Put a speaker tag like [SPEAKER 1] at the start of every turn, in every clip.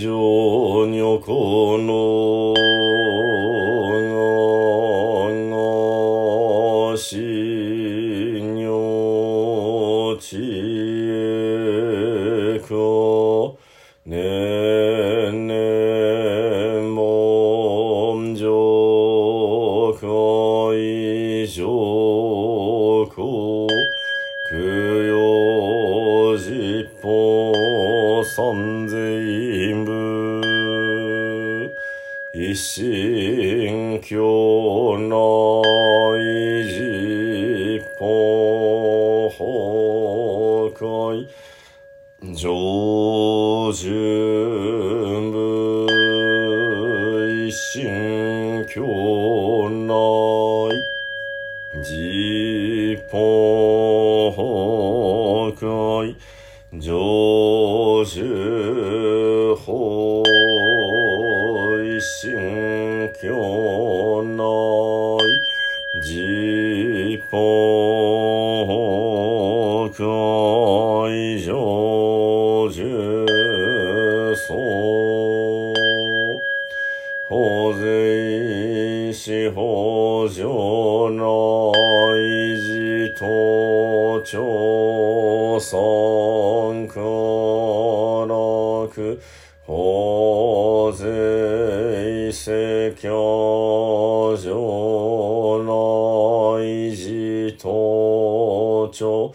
[SPEAKER 1] vejo 一心教内実法崩壊上旬部一心教内実法崩壊上寿司法上の維持と調尊苦楽法税世教上の維持と長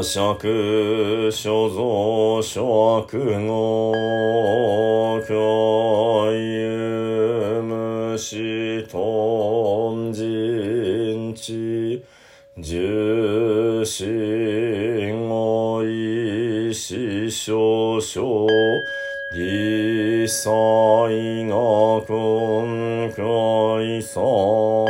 [SPEAKER 1] 画尺所蔵諸悪語教有無視頓人知重心語意思少々一切が根海三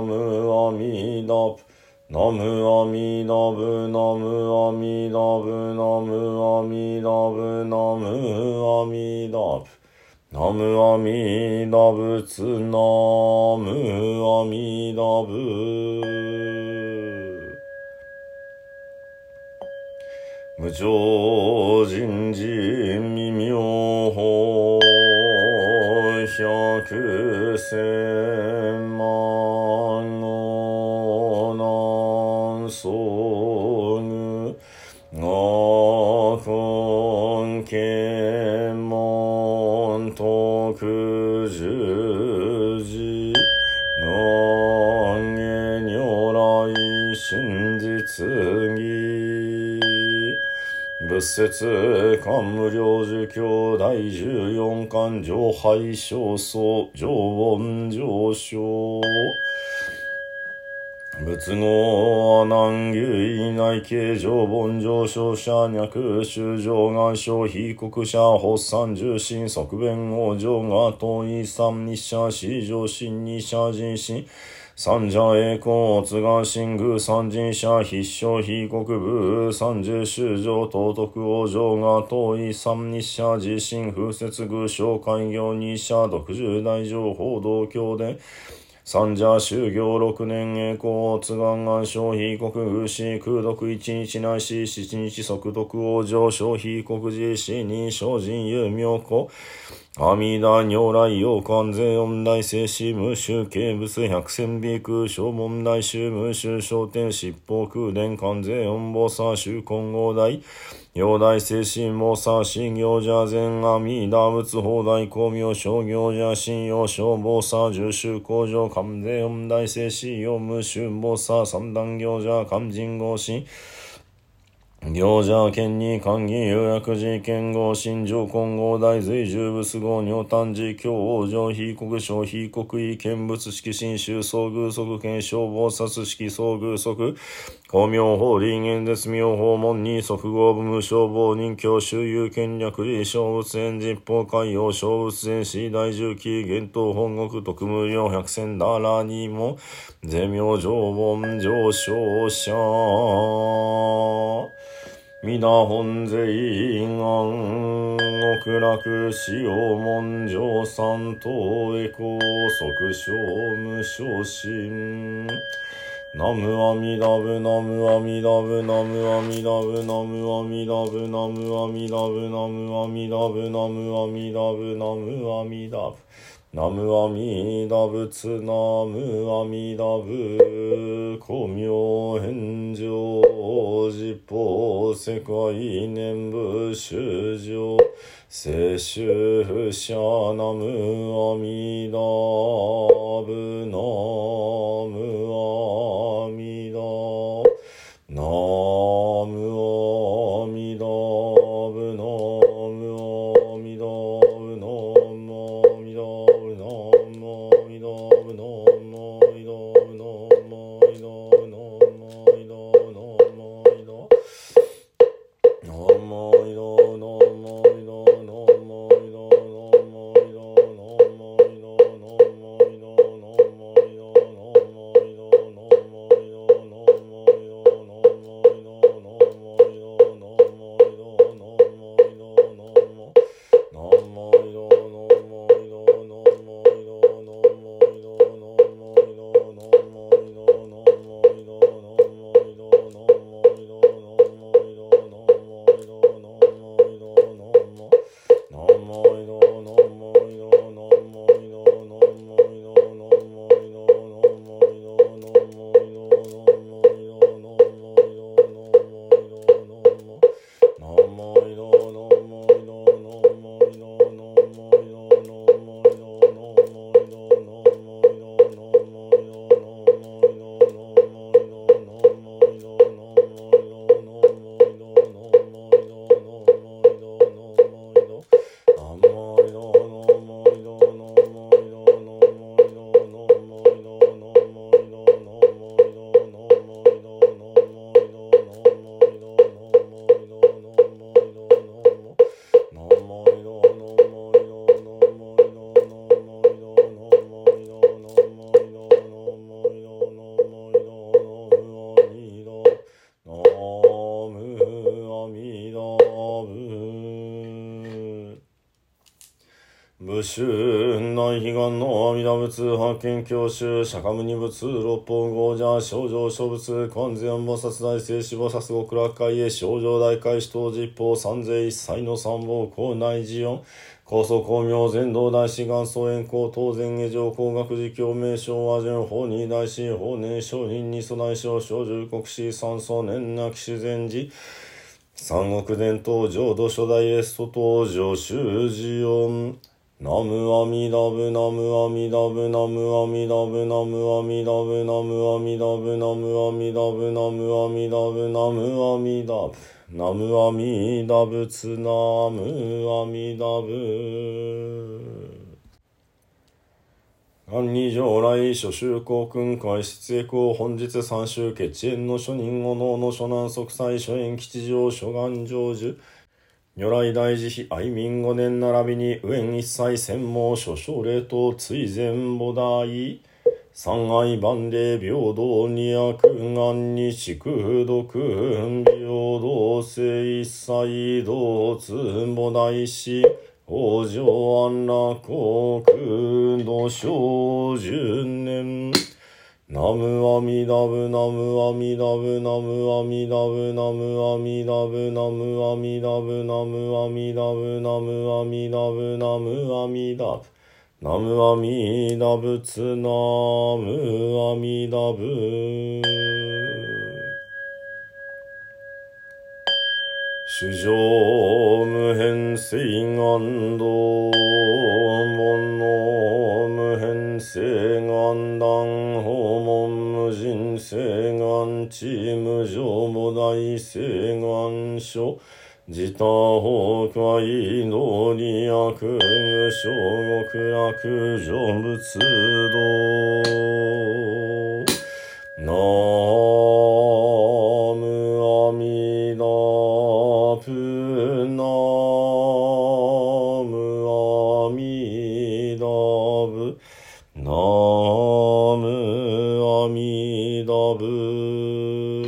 [SPEAKER 1] ブナムアミダブナムアミダブナムアミダブナムアミダブナムアミダブ。ナムアミダブツナムアミダブ。無常人事未妙法百千。真実義仏説官無量寿経第十四巻上廃少僧上音上昇仏語南牛内形上凡上昇者脈修上願小被告者発散重心側弁王上が遠い三日者四上心二者人心。三者栄光津願神宮三人者必勝被告部三十修上道徳王上が遠い三日者自身風雪宮小開業二者独十大乗報道教で三者修行六年栄光津願願消費国宮市空読一日内し七日即読王上消費国寺市に精進有妙子。阿弥陀如来陽関税音大聖子。無臭形物百戦美空小門大衆無臭商天七宝空伝関税音菩薩衆混合大陽大精神菩薩新行者善阿弥陀仏法大公明商行者信用消防薩重修工場関税音大精神用無臭菩薩三段行者勘人合神行者県に歓迎予約時剣合新上混合大随重物合尿炭寺教王上非国省非国位見物式新州遭遇即剣消防殺式遭遇即公明法臨演絶妙訪問に即合部無消防人教周遊権略理小仏園実法海洋小仏園市大重機厳冬本国特無料百戦ダラにも税妙上本上昇者皆本税安極楽使用文上三等へ高速小無昇進ナムアミダブナムアミダブナムアミダブナムアミダブナムアミダブナムアミダブナムアミダブナムアミダブナムアミダ仏ナムアミダブ古明返上実法世界念仏修上。聖主者ナムアミダブナムアミ武州内悲願の阿弥陀仏派遣教習釈迦牟尼仏六方豪者少女諸仏観世音菩薩大聖子菩薩極楽会へ少女大会使徒実法三世一切の三宝校内寺音高祖光明全道大師元祖円光当然下上工学寺教名称和順法二大師法年商人に備え小小十国師三祖年なき自然寺。三国伝統浄土初代エスト登場修士音ナムアミダブナムアミダブナムアミダブナムアミダブナムアミダブナムアミダブナムアミダブナムアミダブ。ナムアミダブツナムアミダブ。安二上来諸州公君会出役を本日三州決縁の諸人後能の諸南即祭諸縁吉祥諸願成就。如来大慈悲愛民五年並びに右縁一切専門諸奨礼と追善母大三愛万礼平等二悪願に畜毒平等性一切同通母大師往生安楽国土小十年。ナムアミダブナムアミダブナムアミダブナムアミダブナムアミダブナムアミダブナムアミダブナムアミダブナムアミダブツナムアミダブ主上無変性願道門の無変性願断願願チーム上も大願所自他崩壊の利悪具小極悪上仏道なあみだぶ。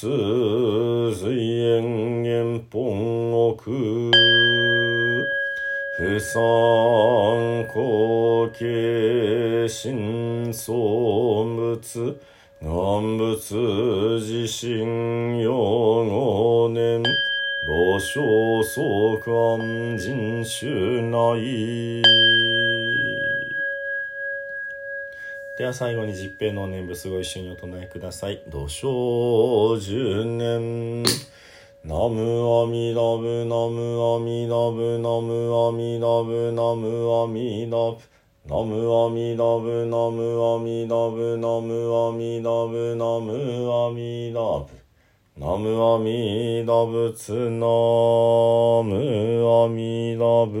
[SPEAKER 1] 書物随縁元本奥不参考形心相仏願仏自身用五年老少相関人種内では最後に十平の念仏ご一緒にお唱えください。土生十年。ナムアミダブナムアミダブナムアミダブナムアミダブナムアミダブナムアミダブナムアミダブナムアミダブナムアミダブツナムアミダブ